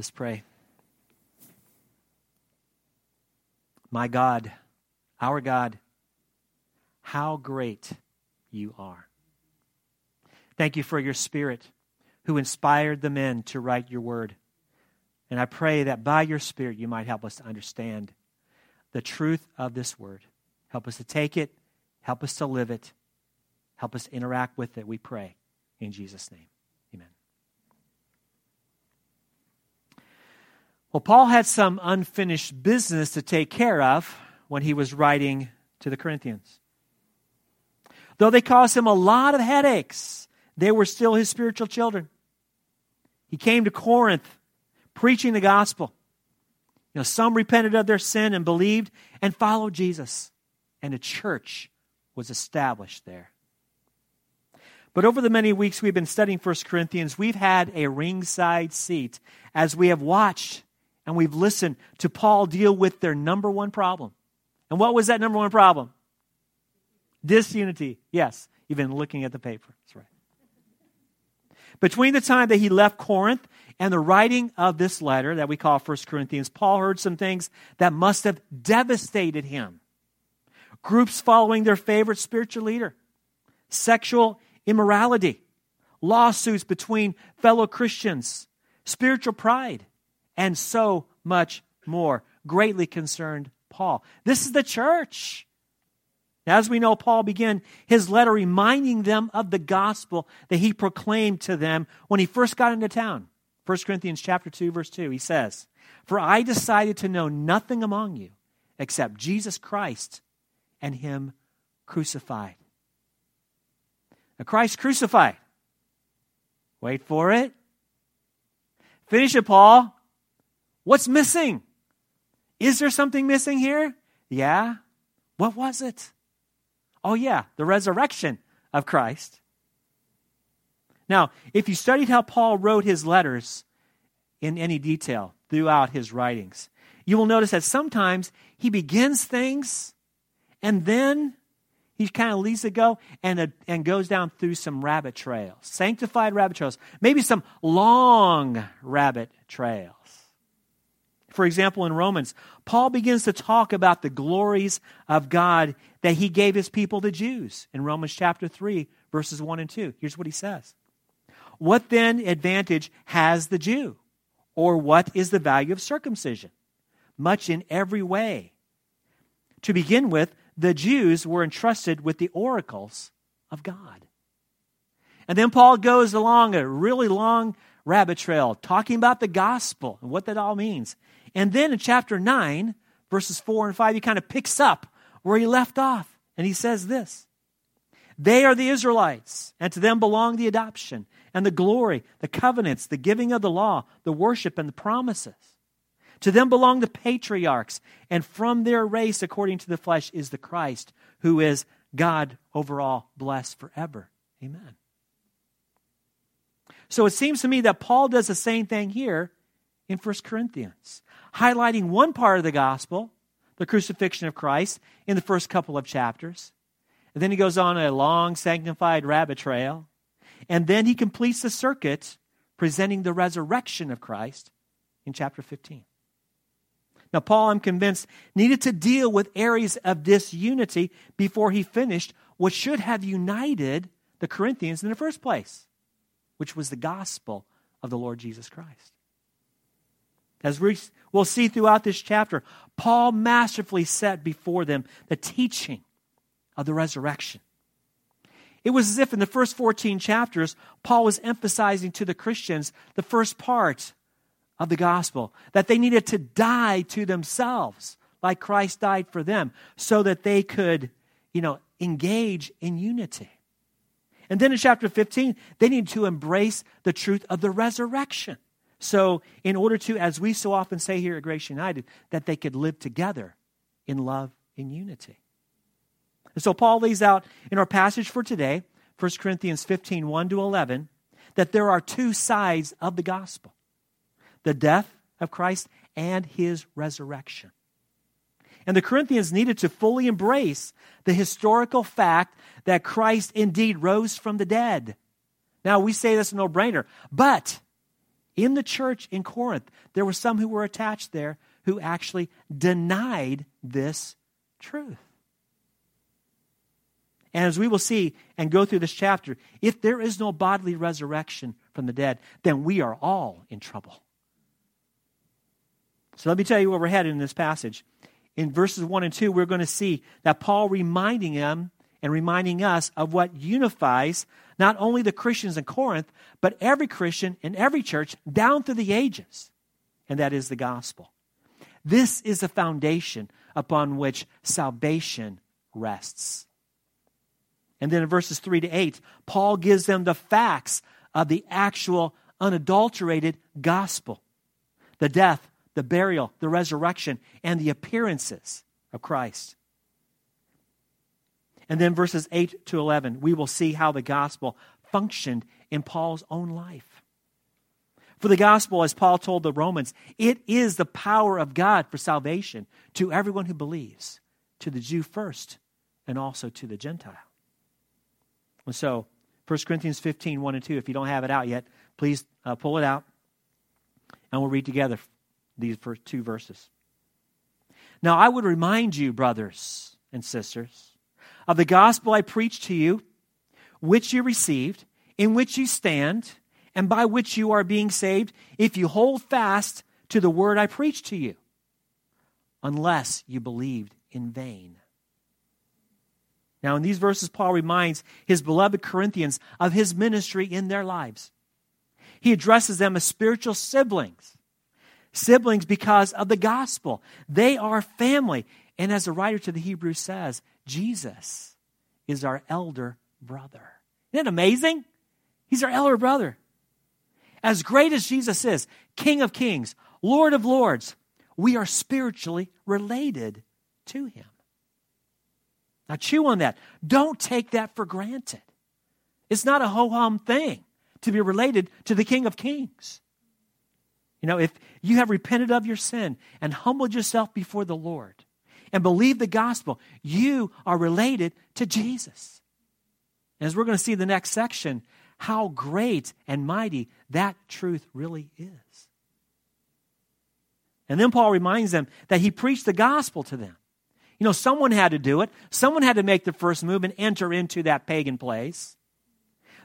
Let's pray. My God, our God, how great you are. Thank you for your Spirit who inspired the men to write your word. And I pray that by your Spirit you might help us to understand the truth of this word. Help us to take it, help us to live it, help us interact with it, we pray. In Jesus' name, amen. Well, Paul had some unfinished business to take care of when he was writing to the Corinthians. Though they caused him a lot of headaches, they were still his spiritual children. He came to Corinth preaching the gospel. You know, some repented of their sin and believed and followed Jesus, and a church was established there. But over the many weeks we've been studying 1 Corinthians, we've had a ringside seat as we have watched and we've listened to Paul deal with their number one problem. And what was that number one problem? Disunity. Yes, been looking at the paper. That's right. Between the time that he left Corinth and the writing of this letter that we call 1 Corinthians, Paul heard some things that must have devastated him. Groups following their favorite spiritual leader, sexual immorality, lawsuits between fellow Christians, spiritual pride, and so much more greatly concerned Paul. This is the church. As we know, Paul began his letter reminding them of the gospel that he proclaimed to them when he first got into town. 1 Corinthians chapter 2 verse 2 he says, "For I decided to know nothing among you except Jesus Christ and him crucified." Now Christ crucified. Wait for it. Finish it, Paul. What's missing? Is there something missing here? Yeah. What was it? Oh, yeah, the resurrection of Christ. Now, if you studied how Paul wrote his letters in any detail throughout his writings, you will notice that sometimes he begins things and then he kind of leaves it go and, uh, and goes down through some rabbit trails, sanctified rabbit trails, maybe some long rabbit trails. For example, in Romans, Paul begins to talk about the glories of God that he gave his people, the Jews, in Romans chapter 3, verses 1 and 2. Here's what he says What then advantage has the Jew? Or what is the value of circumcision? Much in every way. To begin with, the Jews were entrusted with the oracles of God. And then Paul goes along a really long rabbit trail talking about the gospel and what that all means. And then in chapter 9, verses 4 and 5, he kind of picks up where he left off. And he says this They are the Israelites, and to them belong the adoption and the glory, the covenants, the giving of the law, the worship, and the promises. To them belong the patriarchs, and from their race, according to the flesh, is the Christ, who is God over all, blessed forever. Amen. So it seems to me that Paul does the same thing here in 1 Corinthians highlighting one part of the gospel, the crucifixion of Christ, in the first couple of chapters. And then he goes on a long, sanctified rabbit trail. And then he completes the circuit presenting the resurrection of Christ in chapter 15. Now, Paul, I'm convinced, needed to deal with areas of disunity before he finished what should have united the Corinthians in the first place, which was the gospel of the Lord Jesus Christ. As we will see throughout this chapter, Paul masterfully set before them the teaching of the resurrection. It was as if in the first 14 chapters, Paul was emphasizing to the Christians the first part of the gospel that they needed to die to themselves like Christ died for them so that they could, you know, engage in unity. And then in chapter 15, they need to embrace the truth of the resurrection. So, in order to, as we so often say here at Grace United, that they could live together in love in unity. And so, Paul lays out in our passage for today, 1 Corinthians 15 1 to 11, that there are two sides of the gospel the death of Christ and his resurrection. And the Corinthians needed to fully embrace the historical fact that Christ indeed rose from the dead. Now, we say this no brainer, but in the church in Corinth, there were some who were attached there who actually denied this truth. And as we will see and go through this chapter, if there is no bodily resurrection from the dead, then we are all in trouble. So let me tell you where we're headed in this passage. In verses 1 and 2, we're going to see that Paul reminding them and reminding us of what unifies not only the Christians in Corinth, but every Christian in every church down through the ages, and that is the gospel. This is the foundation upon which salvation rests. And then in verses 3 to 8, Paul gives them the facts of the actual unadulterated gospel the death, the burial, the resurrection, and the appearances of Christ. And then verses 8 to 11, we will see how the gospel functioned in Paul's own life. For the gospel, as Paul told the Romans, it is the power of God for salvation to everyone who believes, to the Jew first, and also to the Gentile. And so, 1 Corinthians 15, 1 and 2, if you don't have it out yet, please uh, pull it out, and we'll read together these first two verses. Now, I would remind you, brothers and sisters, of the gospel I preached to you, which you received, in which you stand, and by which you are being saved, if you hold fast to the word I preached to you, unless you believed in vain. Now, in these verses, Paul reminds his beloved Corinthians of his ministry in their lives. He addresses them as spiritual siblings. Siblings because of the gospel. They are family. And as the writer to the Hebrews says, Jesus is our elder brother. Isn't it amazing? He's our elder brother. As great as Jesus is, King of kings, Lord of lords, we are spiritually related to him. Now, chew on that. Don't take that for granted. It's not a ho hum thing to be related to the King of Kings. You know, if you have repented of your sin and humbled yourself before the Lord, and believe the gospel, you are related to Jesus. And As we're going to see in the next section, how great and mighty that truth really is. And then Paul reminds them that he preached the gospel to them. You know, someone had to do it, someone had to make the first move and enter into that pagan place.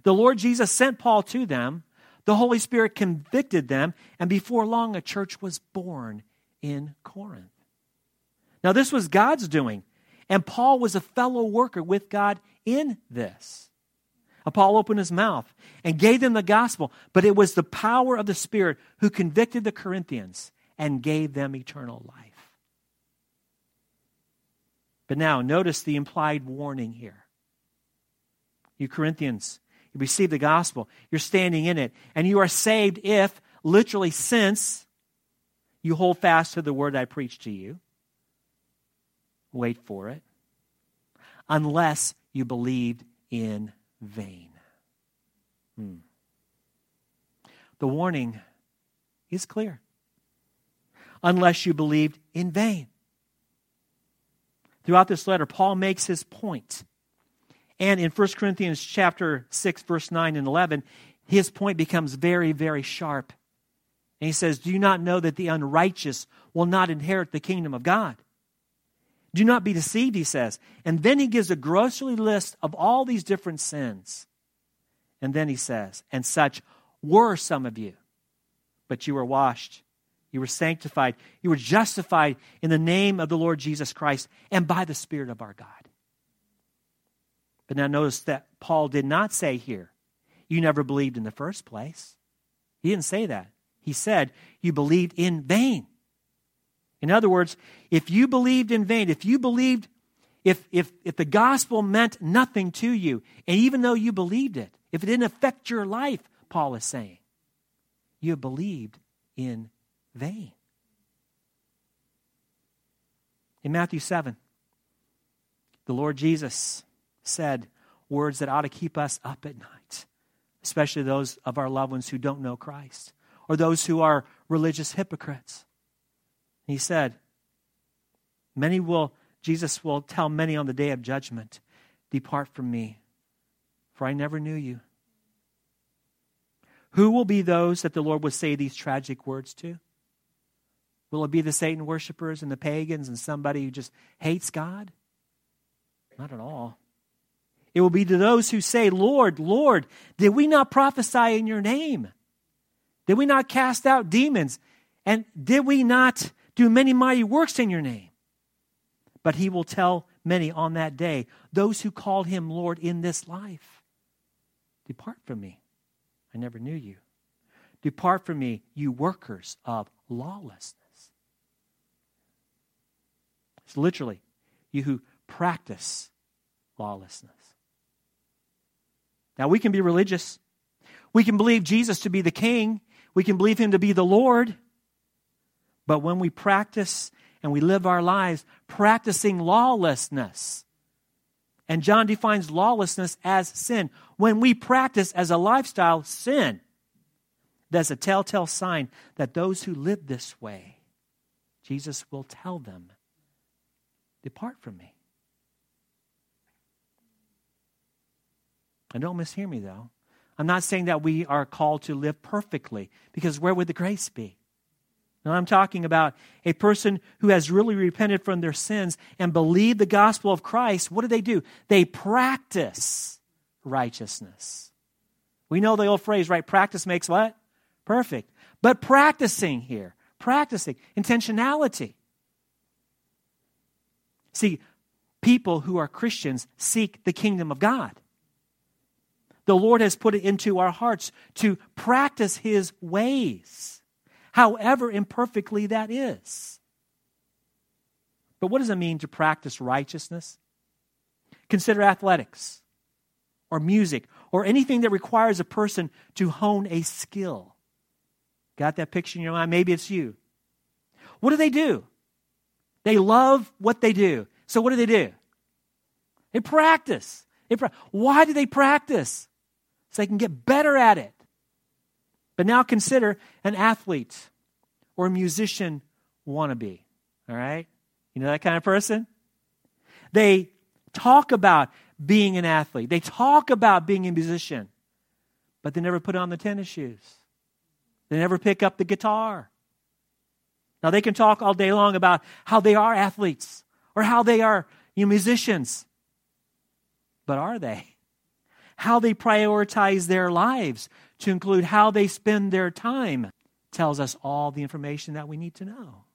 The Lord Jesus sent Paul to them. The Holy Spirit convicted them, and before long, a church was born in Corinth. Now, this was God's doing, and Paul was a fellow worker with God in this. Paul opened his mouth and gave them the gospel, but it was the power of the Spirit who convicted the Corinthians and gave them eternal life. But now, notice the implied warning here. You Corinthians, you receive the gospel, you're standing in it, and you are saved if, literally, since you hold fast to the word I preached to you wait for it, unless you believed in vain. Hmm. The warning is clear. Unless you believed in vain. Throughout this letter, Paul makes his point. And in 1 Corinthians chapter 6, verse 9 and 11, his point becomes very, very sharp. And he says, Do you not know that the unrighteous will not inherit the kingdom of God? Do not be deceived, he says. And then he gives a grocery list of all these different sins. And then he says, And such were some of you, but you were washed, you were sanctified, you were justified in the name of the Lord Jesus Christ and by the Spirit of our God. But now notice that Paul did not say here, You never believed in the first place. He didn't say that. He said, You believed in vain. In other words, if you believed in vain, if you believed, if, if, if the gospel meant nothing to you, and even though you believed it, if it didn't affect your life, Paul is saying, you believed in vain. In Matthew 7, the Lord Jesus said words that ought to keep us up at night, especially those of our loved ones who don't know Christ or those who are religious hypocrites. He said, Many will, Jesus will tell many on the day of judgment, Depart from me, for I never knew you. Who will be those that the Lord will say these tragic words to? Will it be the Satan worshippers and the pagans and somebody who just hates God? Not at all. It will be to those who say, Lord, Lord, did we not prophesy in your name? Did we not cast out demons? And did we not do many mighty works in your name? But he will tell many on that day, those who called him Lord in this life, Depart from me. I never knew you. Depart from me, you workers of lawlessness. It's literally you who practice lawlessness. Now, we can be religious. We can believe Jesus to be the king. We can believe him to be the Lord. But when we practice and we live our lives practicing lawlessness, and John defines lawlessness as sin. When we practice as a lifestyle sin, that's a telltale sign that those who live this way, Jesus will tell them, Depart from me. And don't mishear me, though. I'm not saying that we are called to live perfectly, because where would the grace be? Now, I'm talking about a person who has really repented from their sins and believed the gospel of Christ. What do they do? They practice righteousness. We know the old phrase, right? Practice makes what? Perfect. But practicing here, practicing, intentionality. See, people who are Christians seek the kingdom of God. The Lord has put it into our hearts to practice His ways, however imperfectly that is. But what does it mean to practice righteousness? Consider athletics or music or anything that requires a person to hone a skill. Got that picture in your mind? Maybe it's you. What do they do? They love what they do. So what do they do? They practice. They pra- Why do they practice? so they can get better at it. But now consider an athlete or a musician wannabe. All right? You know that kind of person? They talk about being an athlete, they talk about being a musician, but they never put on the tennis shoes. They never pick up the guitar. Now, they can talk all day long about how they are athletes or how they are you know, musicians. But are they? how they prioritize their lives, to include how they spend their time, tells us all the information that we need to know.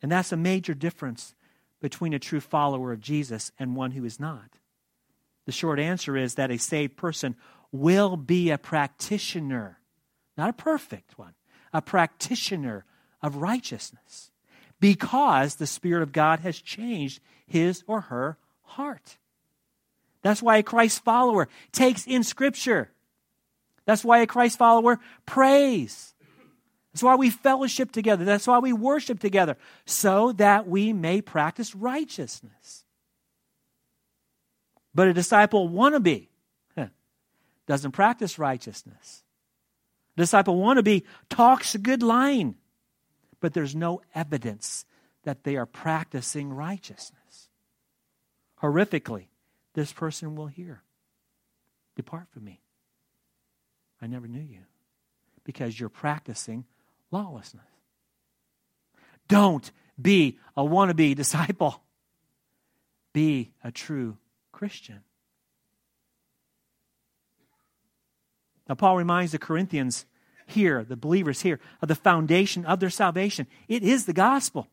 And that's a major difference between a true follower of Jesus and one who is not. The short answer is that a saved person will be a practitioner, not a perfect one, a practitioner of righteousness because the Spirit of God has changed his or her heart. That's why a Christ follower takes in Scripture. That's why a Christ follower prays. That's why we fellowship together. That's why we worship together, so that we may practice righteousness. But a disciple wannabe doesn't practice righteousness. A disciple wannabe talks a good line, but there's no evidence that they are practicing righteousness. Horrifically, this person will hear Depart from me. I never knew you because you're practicing lawlessness. Don't be a wannabe disciple, be a true Christian. Now, Paul reminds the Corinthians here, the believers here, of the foundation of their salvation. It is the gospel.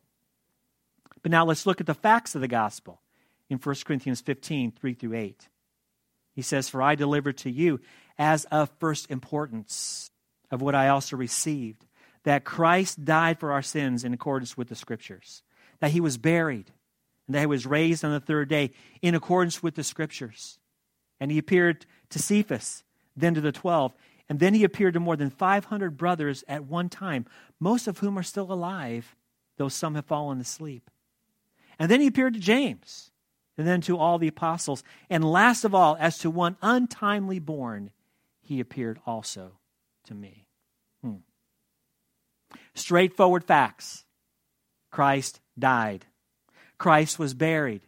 But now let's look at the facts of the gospel in 1 Corinthians 15, 3 through 8. He says, For I delivered to you as of first importance of what I also received, that Christ died for our sins in accordance with the Scriptures, that he was buried, and that he was raised on the third day in accordance with the Scriptures. And he appeared to Cephas, then to the twelve, and then he appeared to more than 500 brothers at one time, most of whom are still alive, though some have fallen asleep. And then he appeared to James and then to all the apostles. And last of all, as to one untimely born, he appeared also to me. Hmm. Straightforward facts Christ died, Christ was buried,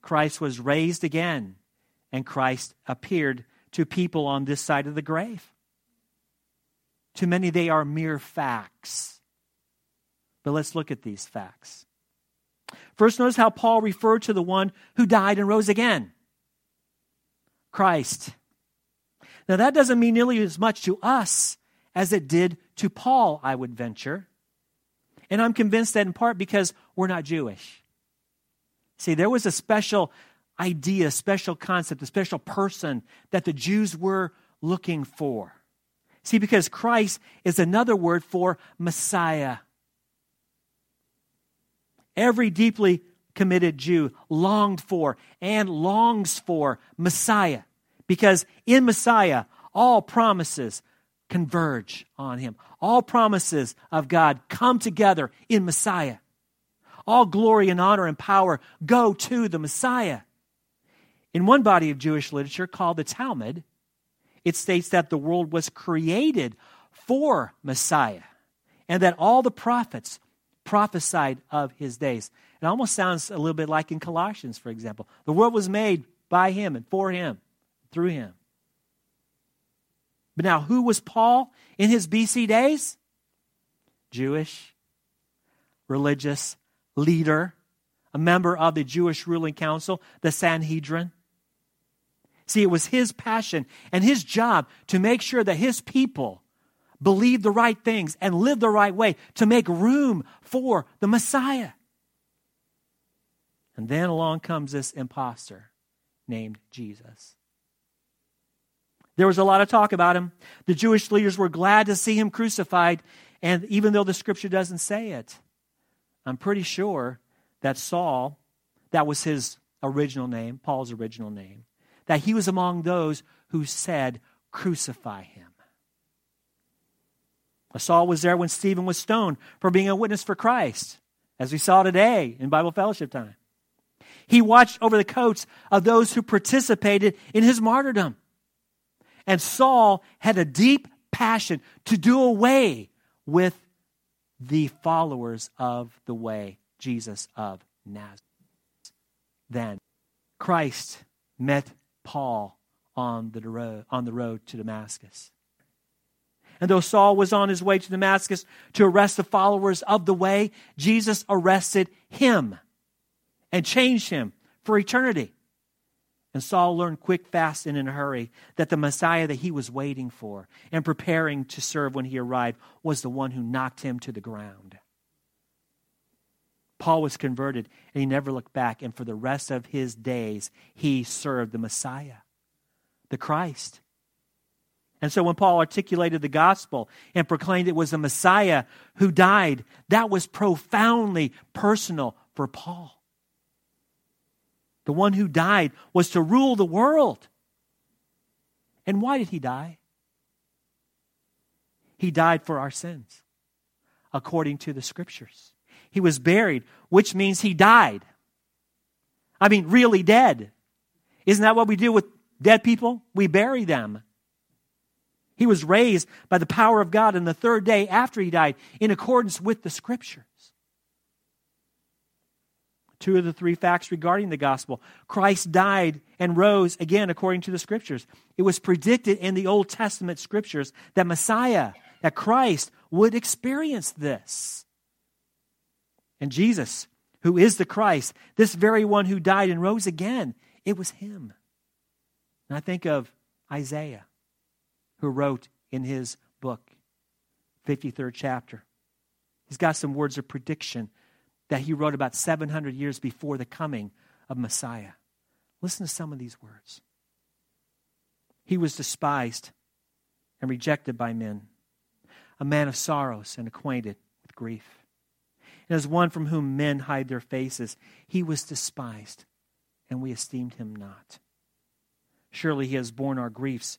Christ was raised again, and Christ appeared to people on this side of the grave. To many, they are mere facts. But let's look at these facts. First, notice how Paul referred to the one who died and rose again Christ. Now, that doesn't mean nearly as much to us as it did to Paul, I would venture. And I'm convinced that in part because we're not Jewish. See, there was a special idea, a special concept, a special person that the Jews were looking for. See, because Christ is another word for Messiah. Every deeply committed Jew longed for and longs for Messiah because in Messiah, all promises converge on him. All promises of God come together in Messiah. All glory and honor and power go to the Messiah. In one body of Jewish literature called the Talmud, it states that the world was created for Messiah and that all the prophets prophesied of his days. It almost sounds a little bit like in Colossians, for example. The world was made by him and for him, through him. But now, who was Paul in his BC days? Jewish, religious leader, a member of the Jewish ruling council, the Sanhedrin. See, it was his passion and his job to make sure that his people believed the right things and live the right way to make room for the Messiah. And then along comes this impostor named Jesus. There was a lot of talk about him. The Jewish leaders were glad to see him crucified, and even though the scripture doesn't say it, I'm pretty sure that Saul, that was his original name, Paul's original name, that he was among those who said, Crucify him. Saul was there when Stephen was stoned for being a witness for Christ, as we saw today in Bible fellowship time. He watched over the coats of those who participated in his martyrdom. And Saul had a deep passion to do away with the followers of the way, Jesus of Nazareth. Then Christ met Paul on the road, on the road to Damascus. And though Saul was on his way to Damascus to arrest the followers of the way, Jesus arrested him and changed him for eternity. And Saul learned quick, fast, and in a hurry that the Messiah that he was waiting for and preparing to serve when he arrived was the one who knocked him to the ground. Paul was converted and he never looked back. And for the rest of his days, he served the Messiah, the Christ. And so when Paul articulated the gospel and proclaimed it was the Messiah who died, that was profoundly personal for Paul. The one who died was to rule the world. And why did he die? He died for our sins, according to the scriptures. He was buried, which means he died. I mean, really dead. Isn't that what we do with dead people? We bury them. He was raised by the power of God on the third day after he died, in accordance with the scriptures. Two of the three facts regarding the gospel Christ died and rose again according to the scriptures. It was predicted in the Old Testament scriptures that Messiah, that Christ would experience this. And Jesus, who is the Christ, this very one who died and rose again, it was him. And I think of Isaiah, who wrote in his book, 53rd chapter. He's got some words of prediction that he wrote about 700 years before the coming of Messiah. Listen to some of these words. He was despised and rejected by men, a man of sorrows and acquainted with grief. And as one from whom men hide their faces, he was despised, and we esteemed him not. Surely he has borne our griefs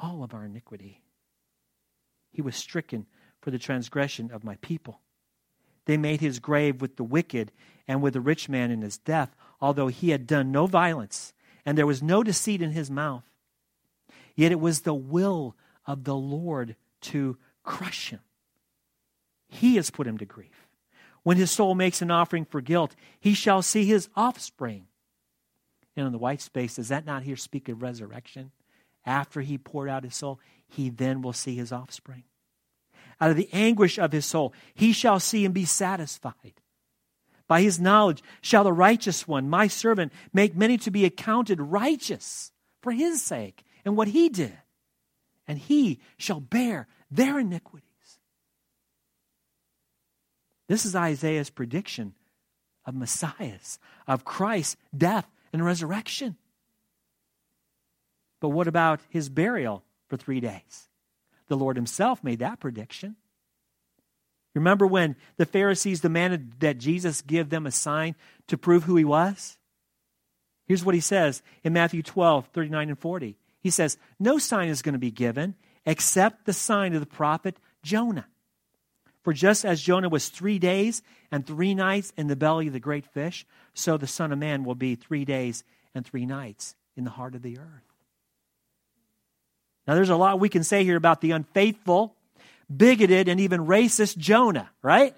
all of our iniquity. He was stricken for the transgression of my people. They made his grave with the wicked and with the rich man in his death, although he had done no violence, and there was no deceit in his mouth. Yet it was the will of the Lord to crush him. He has put him to grief. When his soul makes an offering for guilt, he shall see his offspring. And in the white space, does that not here speak of resurrection? After he poured out his soul, he then will see his offspring. Out of the anguish of his soul, he shall see and be satisfied. By his knowledge shall the righteous one, my servant, make many to be accounted righteous for his sake and what he did. And he shall bear their iniquities. This is Isaiah's prediction of Messiah's, of Christ's death and resurrection. But what about his burial for three days? The Lord himself made that prediction. Remember when the Pharisees demanded that Jesus give them a sign to prove who he was? Here's what he says in Matthew 12, 39 and 40. He says, No sign is going to be given except the sign of the prophet Jonah. For just as Jonah was three days and three nights in the belly of the great fish, so the Son of Man will be three days and three nights in the heart of the earth. Now, there's a lot we can say here about the unfaithful, bigoted, and even racist Jonah, right?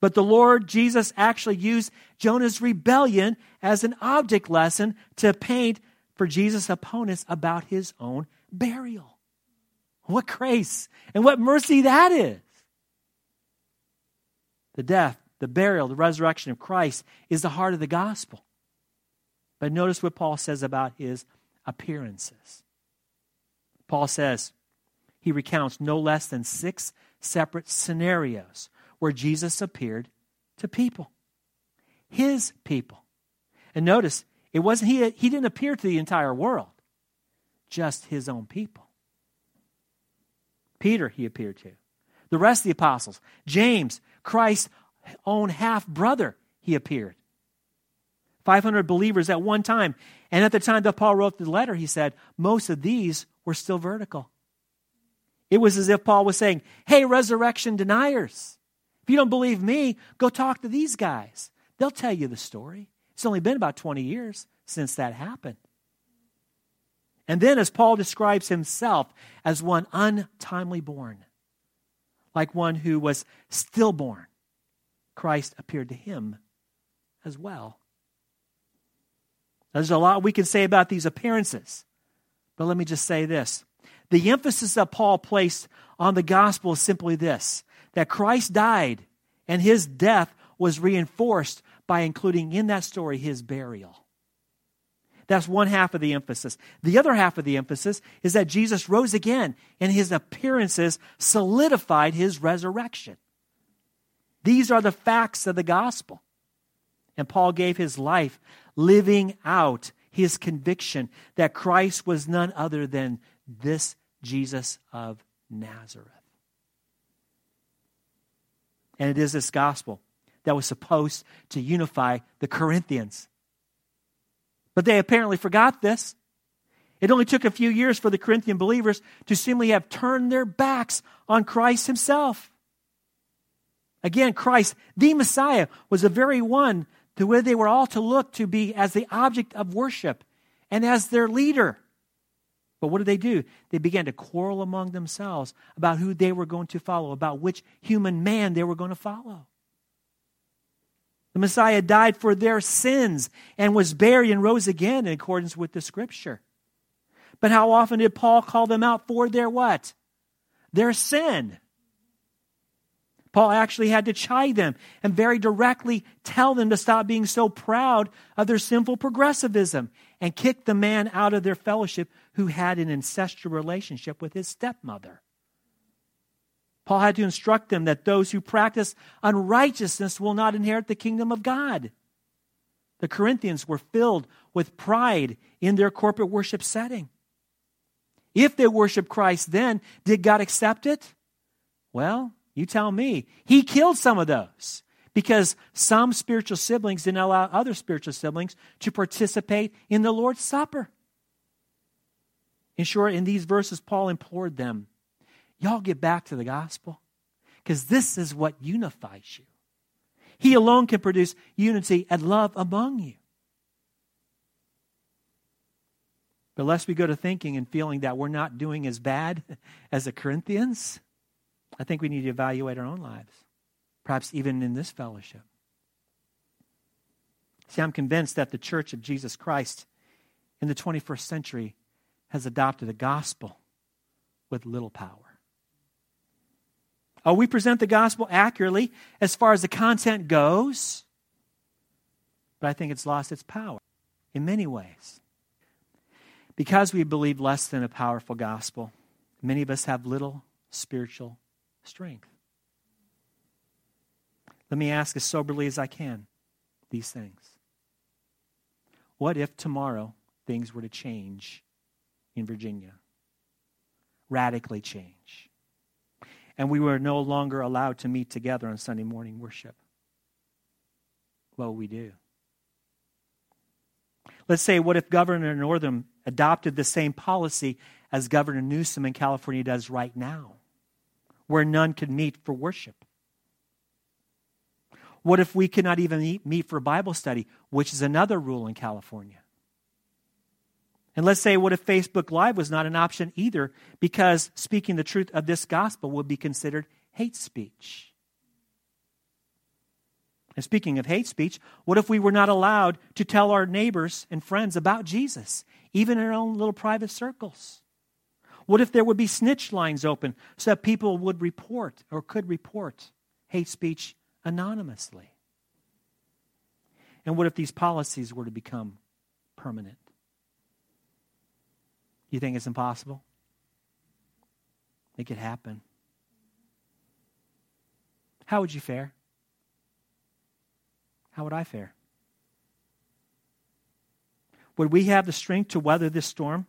But the Lord Jesus actually used Jonah's rebellion as an object lesson to paint for Jesus' opponents about his own burial. What grace and what mercy that is the death, the burial, the resurrection of Christ is the heart of the gospel. But notice what Paul says about his appearances. Paul says he recounts no less than six separate scenarios where Jesus appeared to people, his people. And notice, it wasn't he, he didn't appear to the entire world, just his own people. Peter, he appeared to. The rest of the apostles, James, Christ's own half brother, he appeared. 500 believers at one time. And at the time that Paul wrote the letter, he said, most of these were still vertical. It was as if Paul was saying, Hey, resurrection deniers, if you don't believe me, go talk to these guys. They'll tell you the story. It's only been about 20 years since that happened. And then, as Paul describes himself as one untimely born, like one who was stillborn, Christ appeared to him as well. There's a lot we can say about these appearances, but let me just say this. The emphasis that Paul placed on the gospel is simply this that Christ died and his death was reinforced by including in that story his burial. That's one half of the emphasis. The other half of the emphasis is that Jesus rose again and his appearances solidified his resurrection. These are the facts of the gospel. And Paul gave his life living out his conviction that Christ was none other than this Jesus of Nazareth. And it is this gospel that was supposed to unify the Corinthians. But they apparently forgot this. It only took a few years for the Corinthian believers to seemingly have turned their backs on Christ himself. Again, Christ, the Messiah, was the very one to where they were all to look to be as the object of worship and as their leader. But what did they do? They began to quarrel among themselves about who they were going to follow, about which human man they were going to follow. The Messiah died for their sins and was buried and rose again in accordance with the scripture. But how often did Paul call them out for their what? Their sin. Paul actually had to chide them and very directly tell them to stop being so proud of their sinful progressivism and kick the man out of their fellowship who had an ancestral relationship with his stepmother. Paul had to instruct them that those who practice unrighteousness will not inherit the kingdom of God. The Corinthians were filled with pride in their corporate worship setting. If they worshiped Christ then, did God accept it? Well, you tell me. He killed some of those because some spiritual siblings didn't allow other spiritual siblings to participate in the Lord's Supper. In short, in these verses, Paul implored them, y'all get back to the gospel because this is what unifies you. He alone can produce unity and love among you. But lest we go to thinking and feeling that we're not doing as bad as the Corinthians, I think we need to evaluate our own lives, perhaps even in this fellowship. See, I'm convinced that the church of Jesus Christ in the 21st century has adopted a gospel with little power. Oh, we present the gospel accurately as far as the content goes, but I think it's lost its power in many ways. Because we believe less than a powerful gospel, many of us have little spiritual strength. Let me ask as soberly as I can these things. What if tomorrow things were to change in Virginia? Radically change. And we were no longer allowed to meet together on Sunday morning worship. Would we do? Let's say, what if Governor Northam adopted the same policy as Governor Newsom in California does right now, where none could meet for worship? What if we could not even meet, for Bible study, which is another rule in California? And let's say, what if Facebook Live was not an option either, because speaking the truth of this gospel would be considered hate speech? And speaking of hate speech, what if we were not allowed to tell our neighbors and friends about Jesus, even in our own little private circles? What if there would be snitch lines open so that people would report or could report hate speech anonymously? And what if these policies were to become permanent? You think it's impossible? It could happen. How would you fare? How would I fare? Would we have the strength to weather this storm?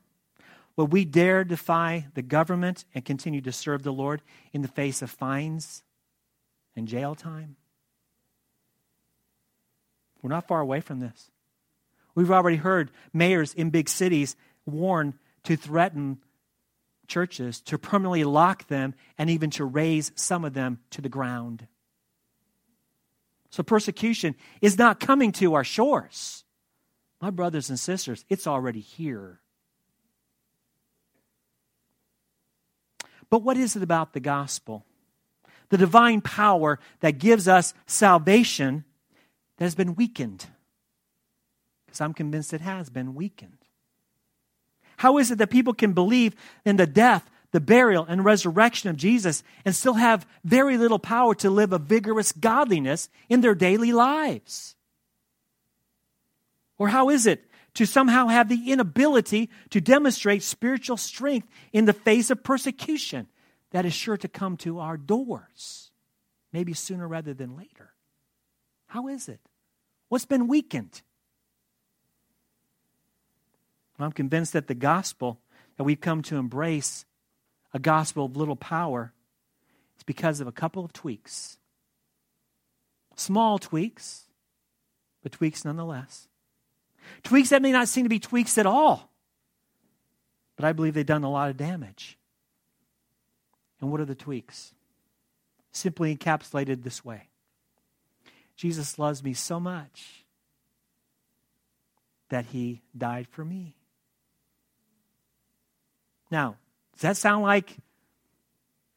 Would we dare defy the government and continue to serve the Lord in the face of fines and jail time? We're not far away from this. We've already heard mayors in big cities warn to threaten churches, to permanently lock them, and even to raze some of them to the ground. So persecution is not coming to our shores. My brothers and sisters, it's already here. But what is it about the gospel? The divine power that gives us salvation that has been weakened. Because I'm convinced it has been weakened. How is it that people can believe in the death, the burial, and resurrection of Jesus and still have very little power to live a vigorous godliness in their daily lives? Or how is it to somehow have the inability to demonstrate spiritual strength in the face of persecution that is sure to come to our doors, maybe sooner rather than later? How is it? What's been weakened? I'm convinced that the gospel that we've come to embrace, a gospel of little power, is because of a couple of tweaks. Small tweaks, but tweaks nonetheless. Tweaks that may not seem to be tweaks at all, but I believe they've done a lot of damage. And what are the tweaks? Simply encapsulated this way Jesus loves me so much that he died for me. Now, does that sound like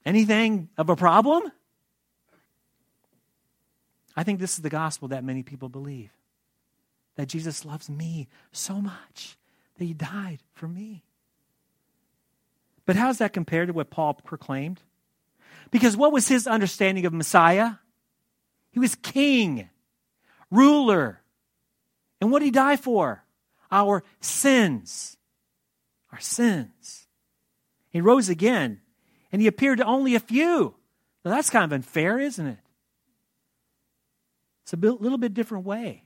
anything of a problem? I think this is the gospel that many people believe that Jesus loves me so much that he died for me. But how does that compare to what Paul proclaimed? Because what was his understanding of Messiah? He was king, ruler. And what did he die for? Our sins. Our sins. He rose again, and he appeared to only a few. Now, that's kind of unfair, isn't it? It's a little bit different way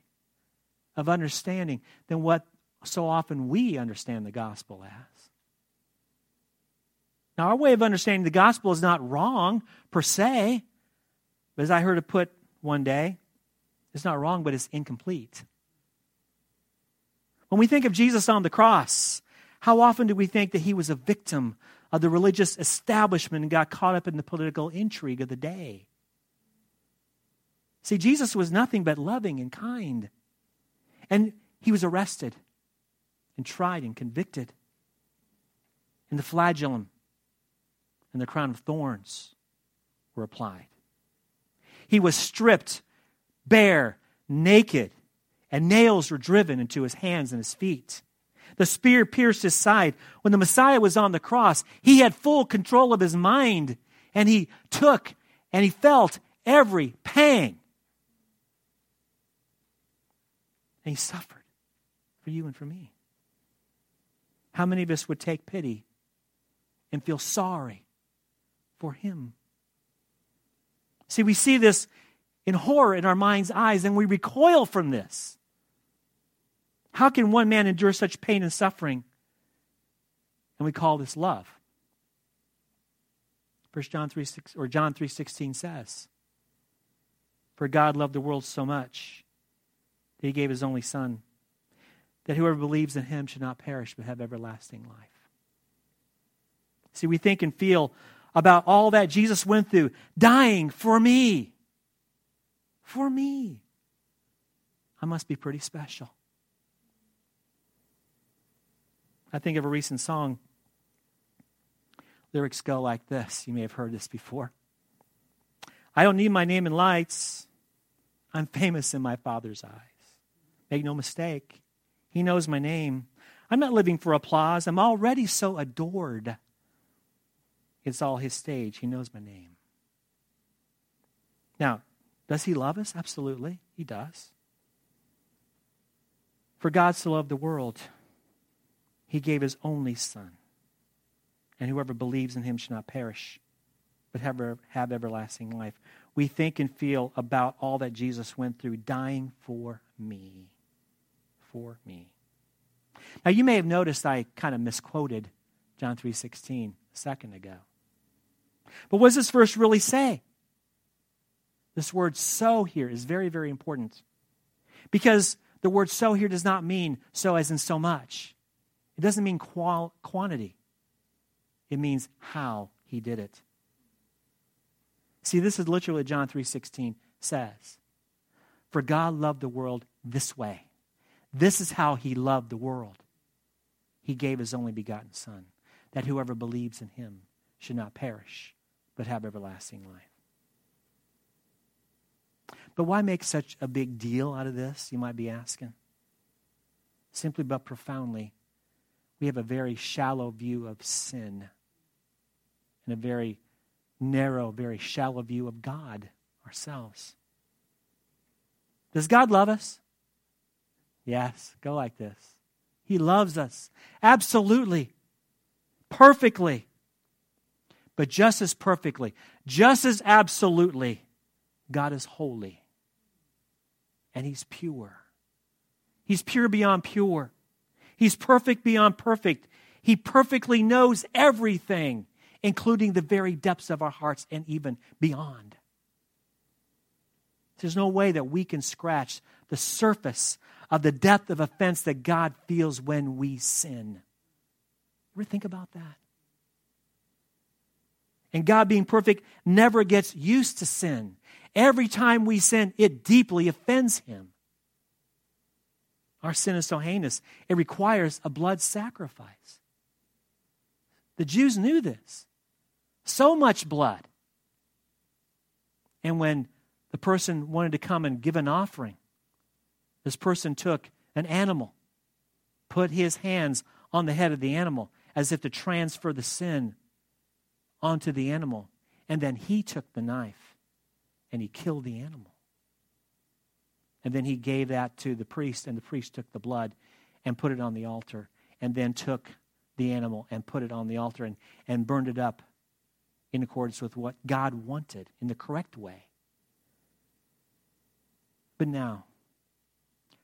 of understanding than what so often we understand the gospel as. Now, our way of understanding the gospel is not wrong per se, but as I heard it put one day, it's not wrong, but it's incomplete. When we think of Jesus on the cross, How often do we think that he was a victim of the religious establishment and got caught up in the political intrigue of the day? See, Jesus was nothing but loving and kind. And he was arrested and tried and convicted. And the flagellum and the crown of thorns were applied. He was stripped bare, naked, and nails were driven into his hands and his feet. The spear pierced his side. When the Messiah was on the cross, he had full control of his mind, and he took and he felt every pang. And he suffered for you and for me. How many of us would take pity and feel sorry for him? See, we see this in horror in our mind's eyes and we recoil from this. How can one man endure such pain and suffering? And we call this love. First John 3 6, or John 3:16 says, For God loved the world so much that he gave his only son, that whoever believes in him should not perish but have everlasting life. See, we think and feel about all that Jesus went through, dying for me. For me. I must be pretty special. I think of a recent song. Lyrics go like this. You may have heard this before. I don't need my name in lights. I'm famous in my Father's eyes. Make no mistake, He knows my name. I'm not living for applause. I'm already so adored. It's all His stage. He knows my name. Now, does He love us? Absolutely, He does. For God so loved the world he gave his only Son. And whoever believes in him shall not perish, but have, have everlasting life. We think and feel about all that Jesus went through, dying for me. For me. Now, you may have noticed I kind of misquoted John 3.16 a second ago. But what does this verse really say? This word so here is very, very important. Because the word so here does not mean so as in so much. It doesn't mean qual- quantity, it means how he did it. See, this is literally what John 3:16 says. For God loved the world this way. This is how he loved the world. He gave his only begotten son that whoever believes in him should not perish but have everlasting life. But why make such a big deal out of this, you might be asking? Simply but profoundly we have a very shallow view of sin and a very narrow, very shallow view of God ourselves. Does God love us? Yes, go like this. He loves us. Absolutely. Perfectly. But just as perfectly, just as absolutely, God is holy. And He's pure. He's pure beyond pure. He's perfect beyond perfect. He perfectly knows everything, including the very depths of our hearts and even beyond. There's no way that we can scratch the surface of the depth of offense that God feels when we sin. Ever think about that? And God being perfect never gets used to sin. Every time we sin, it deeply offends him. Our sin is so heinous, it requires a blood sacrifice. The Jews knew this. So much blood. And when the person wanted to come and give an offering, this person took an animal, put his hands on the head of the animal as if to transfer the sin onto the animal. And then he took the knife and he killed the animal. And then he gave that to the priest, and the priest took the blood and put it on the altar, and then took the animal and put it on the altar and, and burned it up in accordance with what God wanted in the correct way. But now,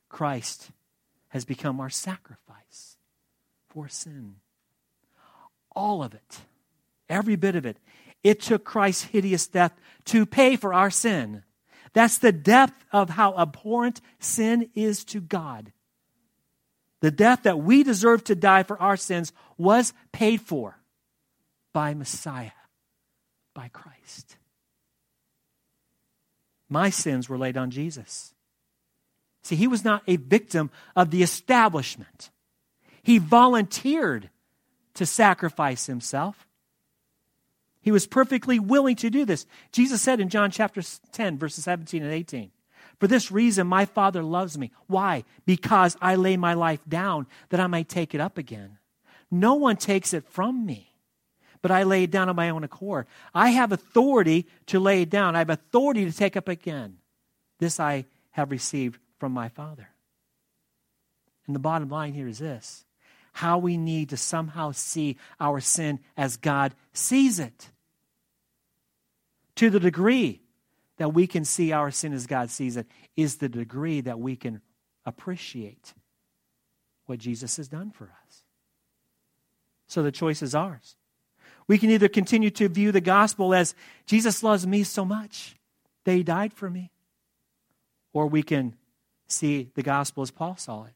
Christ has become our sacrifice for sin. All of it, every bit of it. It took Christ's hideous death to pay for our sin. That's the depth of how abhorrent sin is to God. the death that we deserve to die for our sins, was paid for by Messiah, by Christ. My sins were laid on Jesus. See, he was not a victim of the establishment. He volunteered to sacrifice himself. He was perfectly willing to do this. Jesus said in John chapter 10, verses 17 and 18, For this reason my Father loves me. Why? Because I lay my life down that I might take it up again. No one takes it from me, but I lay it down on my own accord. I have authority to lay it down, I have authority to take up again. This I have received from my Father. And the bottom line here is this how we need to somehow see our sin as God sees it. To the degree that we can see our sin as God sees it, is the degree that we can appreciate what Jesus has done for us. So the choice is ours. We can either continue to view the gospel as Jesus loves me so much he died for me, or we can see the gospel as Paul saw it.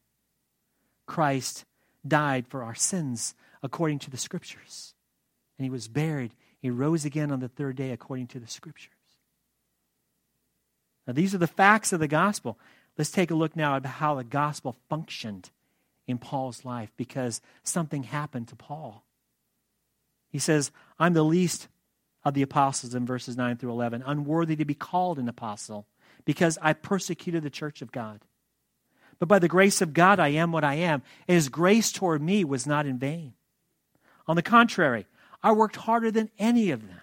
Christ died for our sins according to the scriptures. And he was buried. He rose again on the third day according to the scriptures. Now, these are the facts of the gospel. Let's take a look now at how the gospel functioned in Paul's life because something happened to Paul. He says, I'm the least of the apostles in verses 9 through 11, unworthy to be called an apostle because I persecuted the church of God. But by the grace of God, I am what I am. And his grace toward me was not in vain. On the contrary, I worked harder than any of them,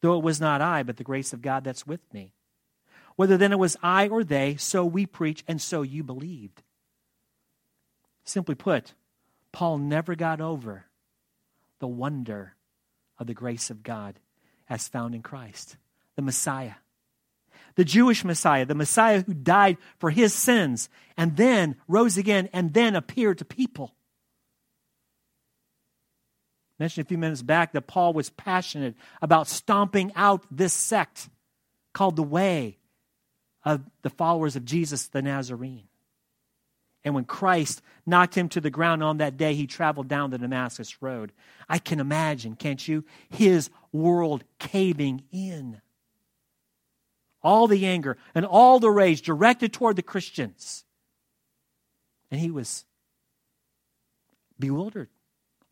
though it was not I, but the grace of God that's with me. Whether then it was I or they, so we preach, and so you believed. Simply put, Paul never got over the wonder of the grace of God as found in Christ, the Messiah the Jewish Messiah, the Messiah who died for his sins and then rose again and then appeared to people. I mentioned a few minutes back that Paul was passionate about stomping out this sect called the Way of the followers of Jesus the Nazarene. And when Christ knocked him to the ground on that day, he traveled down the Damascus Road. I can imagine, can't you? His world caving in all the anger and all the rage directed toward the Christians. And he was bewildered.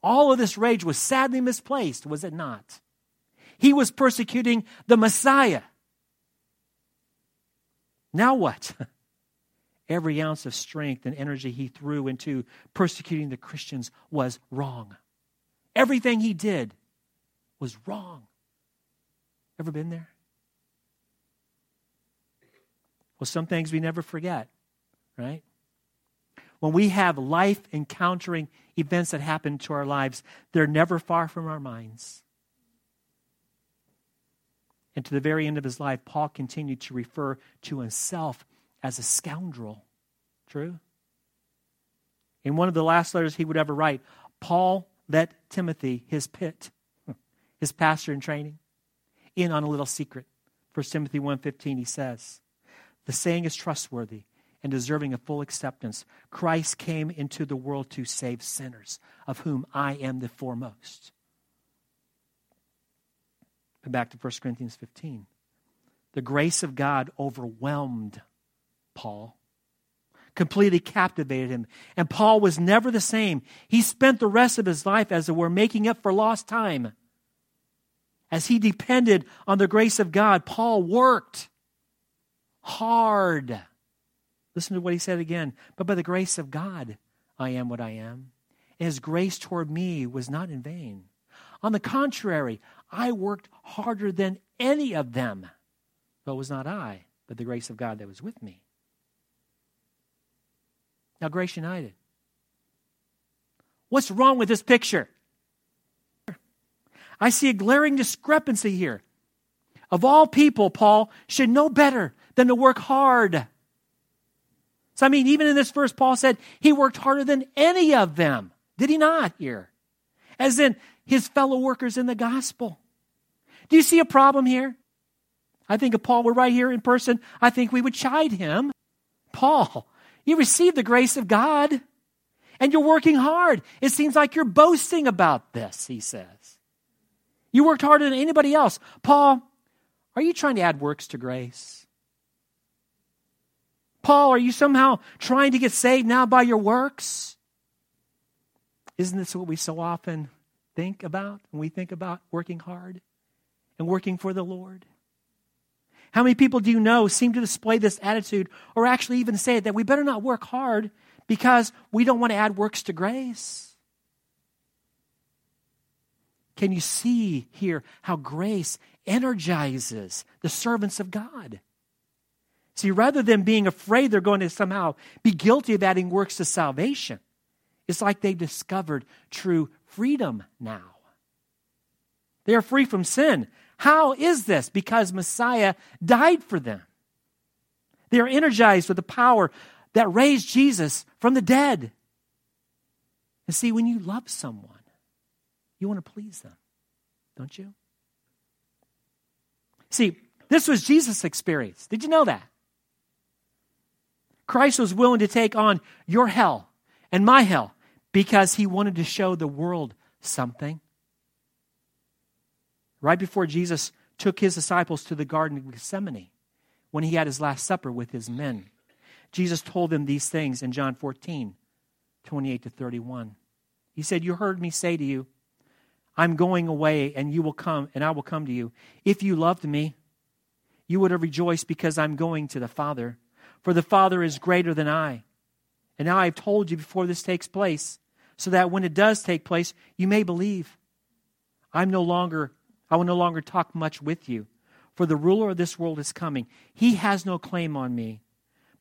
All of this rage was sadly misplaced, was it not? He was persecuting the Messiah. Now what? Every ounce of strength and energy he threw into persecuting the Christians was wrong. Everything he did was wrong. Ever been there? Well, some things we never forget, right? When we have life encountering events that happen to our lives, they're never far from our minds. And to the very end of his life, Paul continued to refer to himself as a scoundrel. True? In one of the last letters he would ever write, Paul let Timothy, his pit, his pastor in training, in on a little secret. 1 Timothy 1.15, he says, the saying is trustworthy and deserving of full acceptance. Christ came into the world to save sinners, of whom I am the foremost. But back to 1 Corinthians 15. The grace of God overwhelmed Paul, completely captivated him. And Paul was never the same. He spent the rest of his life, as it were, making up for lost time. As he depended on the grace of God, Paul worked hard. Listen to what he said again. But by the grace of God, I am what I am. And his grace toward me was not in vain. On the contrary, I worked harder than any of them. Though it was not I, but the grace of God that was with me. Now, Grace United. What's wrong with this picture? I see a glaring discrepancy here. Of all people, Paul should know better than to work hard. So, I mean, even in this verse, Paul said he worked harder than any of them. Did he not here? As in his fellow workers in the gospel. Do you see a problem here? I think if Paul were right here in person, I think we would chide him. Paul, you received the grace of God. And you're working hard. It seems like you're boasting about this, he says. You worked harder than anybody else. Paul, are you trying to add works to grace? Paul, are you somehow trying to get saved now by your works? Isn't this what we so often think about when we think about working hard and working for the Lord? How many people do you know seem to display this attitude or actually even say that we better not work hard because we don't want to add works to grace? Can you see here how grace energizes the servants of God? See, rather than being afraid they're going to somehow be guilty of adding works to salvation, it's like they've discovered true freedom now. They are free from sin. How is this? Because Messiah died for them. They are energized with the power that raised Jesus from the dead. And see, when you love someone, you want to please them, don't you? See, this was Jesus' experience. Did you know that? Christ was willing to take on your hell and my hell because he wanted to show the world something. Right before Jesus took his disciples to the Garden of Gethsemane, when he had his Last Supper with his men, Jesus told them these things in John 14, 28 to 31. He said, You heard me say to you, I'm going away, and you will come, and I will come to you. If you loved me, you would have rejoiced because I'm going to the Father, for the Father is greater than I. And now I've told you before this takes place, so that when it does take place, you may believe. I'm no longer, I will no longer talk much with you, for the ruler of this world is coming. He has no claim on me,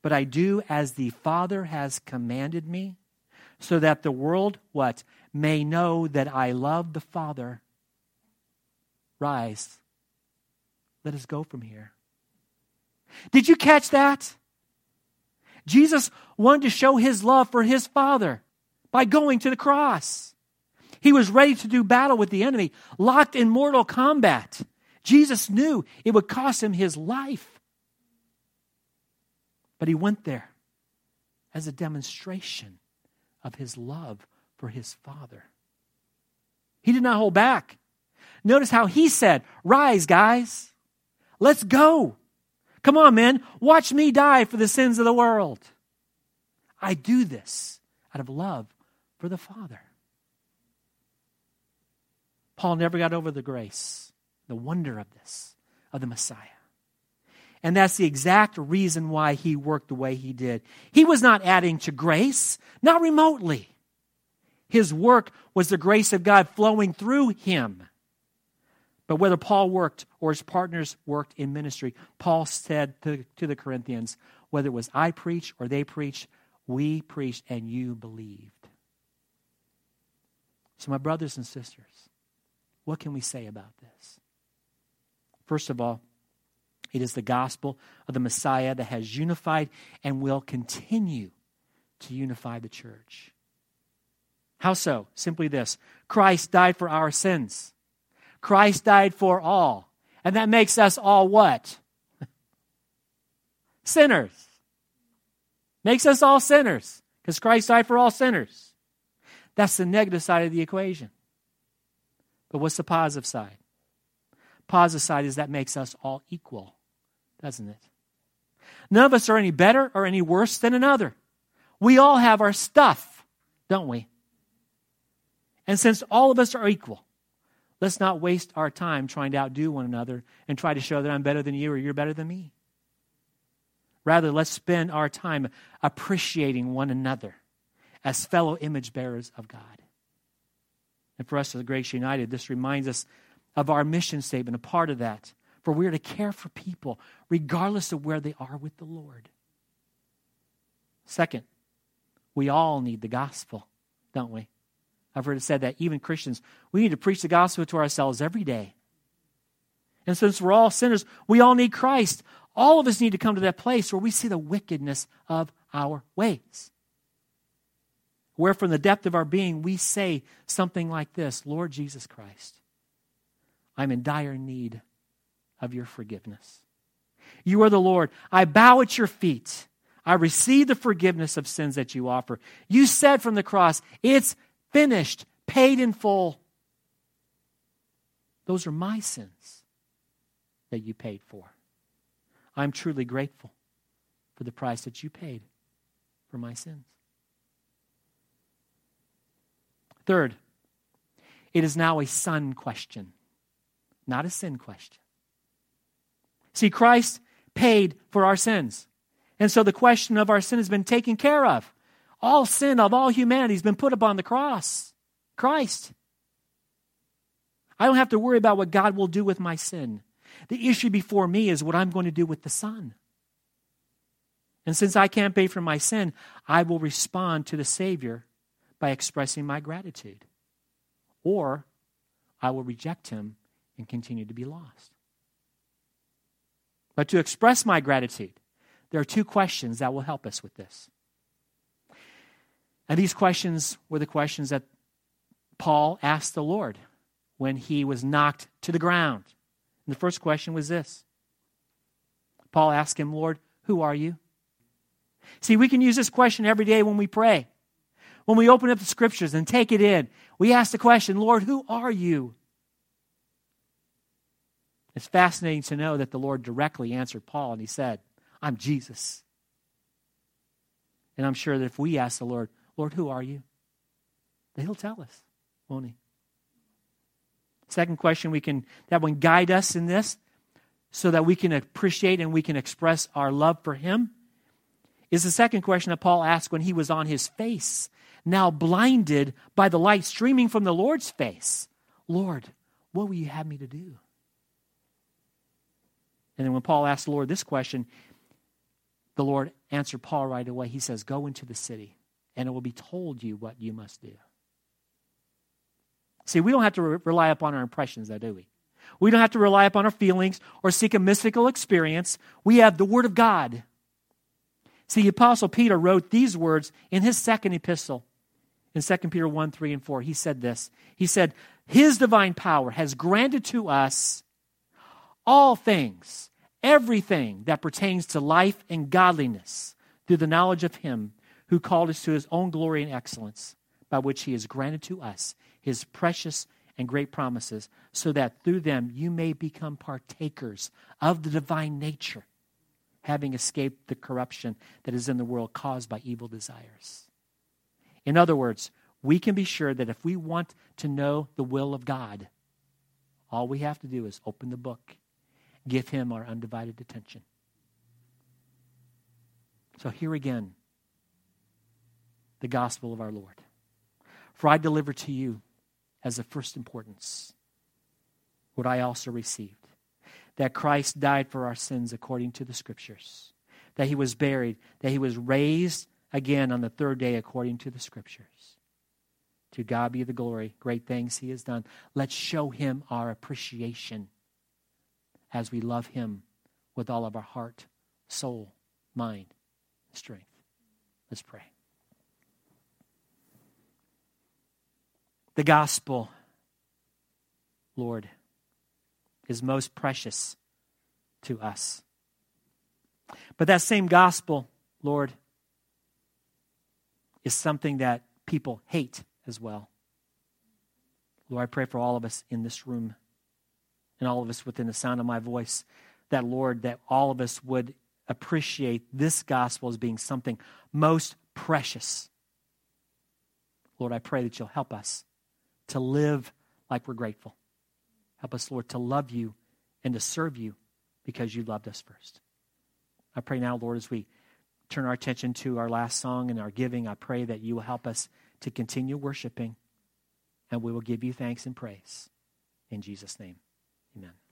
but I do as the Father has commanded me, so that the world, what? may know that I love the Father. Rise. Let us go from here. Did you catch that? Jesus wanted to show his love for his Father by going to the cross. He was ready to do battle with the enemy, locked in mortal combat. Jesus knew it would cost him his life. But he went there as a demonstration of his love for his father. He did not hold back. Notice how he said, Rise, guys. Let's go. Come on, men. Watch me die for the sins of the world. I do this out of love for the Father. Paul never got over the grace, the wonder of this, of the Messiah. And that's the exact reason why he worked the way he did. He was not adding to grace, not remotely. His work was the grace of God flowing through him. But whether Paul worked or his partners worked in ministry, Paul said to, to the Corinthians, whether it was I preach or they preach, we preached and you believed. So, my brothers and sisters, what can we say about this? First of all, it is the gospel of the Messiah that has unified and will continue to unify the church. How so? Simply this Christ died for our sins. Christ died for all. And that makes us all what? sinners. Makes us all sinners because Christ died for all sinners. That's the negative side of the equation. But what's the positive side? Positive side is that makes us all equal, doesn't it? None of us are any better or any worse than another. We all have our stuff, don't we? And since all of us are equal, let's not waste our time trying to outdo one another and try to show that I'm better than you or you're better than me. Rather, let's spend our time appreciating one another as fellow image bearers of God. And for us as Grace United, this reminds us of our mission statement, a part of that. For we are to care for people regardless of where they are with the Lord. Second, we all need the gospel, don't we? I've heard it said that even Christians, we need to preach the gospel to ourselves every day. And since we're all sinners, we all need Christ. All of us need to come to that place where we see the wickedness of our ways. Where from the depth of our being we say something like this Lord Jesus Christ, I'm in dire need of your forgiveness. You are the Lord. I bow at your feet. I receive the forgiveness of sins that you offer. You said from the cross, it's finished, paid in full. Those are my sins that you paid for. I'm truly grateful for the price that you paid for my sins. Third, it is now a son question, not a sin question. See, Christ paid for our sins. And so the question of our sin has been taken care of. All sin of all humanity has been put upon the cross. Christ. I don't have to worry about what God will do with my sin. The issue before me is what I'm going to do with the Son. And since I can't pay for my sin, I will respond to the Savior by expressing my gratitude. Or I will reject him and continue to be lost. But to express my gratitude, there are two questions that will help us with this. And these questions were the questions that Paul asked the Lord when he was knocked to the ground. And the first question was this Paul asked him, Lord, who are you? See, we can use this question every day when we pray. When we open up the scriptures and take it in, we ask the question, Lord, who are you? It's fascinating to know that the Lord directly answered Paul and he said, I'm Jesus. And I'm sure that if we ask the Lord, Lord, who are you? He'll tell us, won't he? Second question we can that one guide us in this so that we can appreciate and we can express our love for him is the second question that Paul asked when he was on his face, now blinded by the light streaming from the Lord's face. Lord, what will you have me to do? And then when Paul asked the Lord this question, the Lord answered Paul right away. He says, Go into the city, and it will be told you what you must do. See, we don't have to re- rely upon our impressions, though, do we? We don't have to rely upon our feelings or seek a mystical experience. We have the Word of God. See, the Apostle Peter wrote these words in his second epistle in 2 Peter 1 3 and 4. He said this He said, His divine power has granted to us all things, everything that pertains to life and godliness through the knowledge of Him who called us to His own glory and excellence, by which He has granted to us His precious and great promises, so that through them you may become partakers of the divine nature, having escaped the corruption that is in the world caused by evil desires. In other words, we can be sure that if we want to know the will of God, all we have to do is open the book give him our undivided attention. So here again, the gospel of our Lord. For I deliver to you as of first importance what I also received that Christ died for our sins according to the Scriptures, that he was buried, that he was raised again on the third day according to the Scriptures. To God be the glory, great things he has done. Let's show him our appreciation as we love Him with all of our heart, soul, mind, and strength. Let's pray. The gospel, Lord, is most precious to us. But that same gospel, Lord, is something that people hate as well. Lord, I pray for all of us in this room and all of us within the sound of my voice, that, Lord, that all of us would appreciate this gospel as being something most precious. Lord, I pray that you'll help us to live like we're grateful. Help us, Lord, to love you and to serve you because you loved us first. I pray now, Lord, as we turn our attention to our last song and our giving, I pray that you will help us to continue worshiping and we will give you thanks and praise. In Jesus' name. Amen.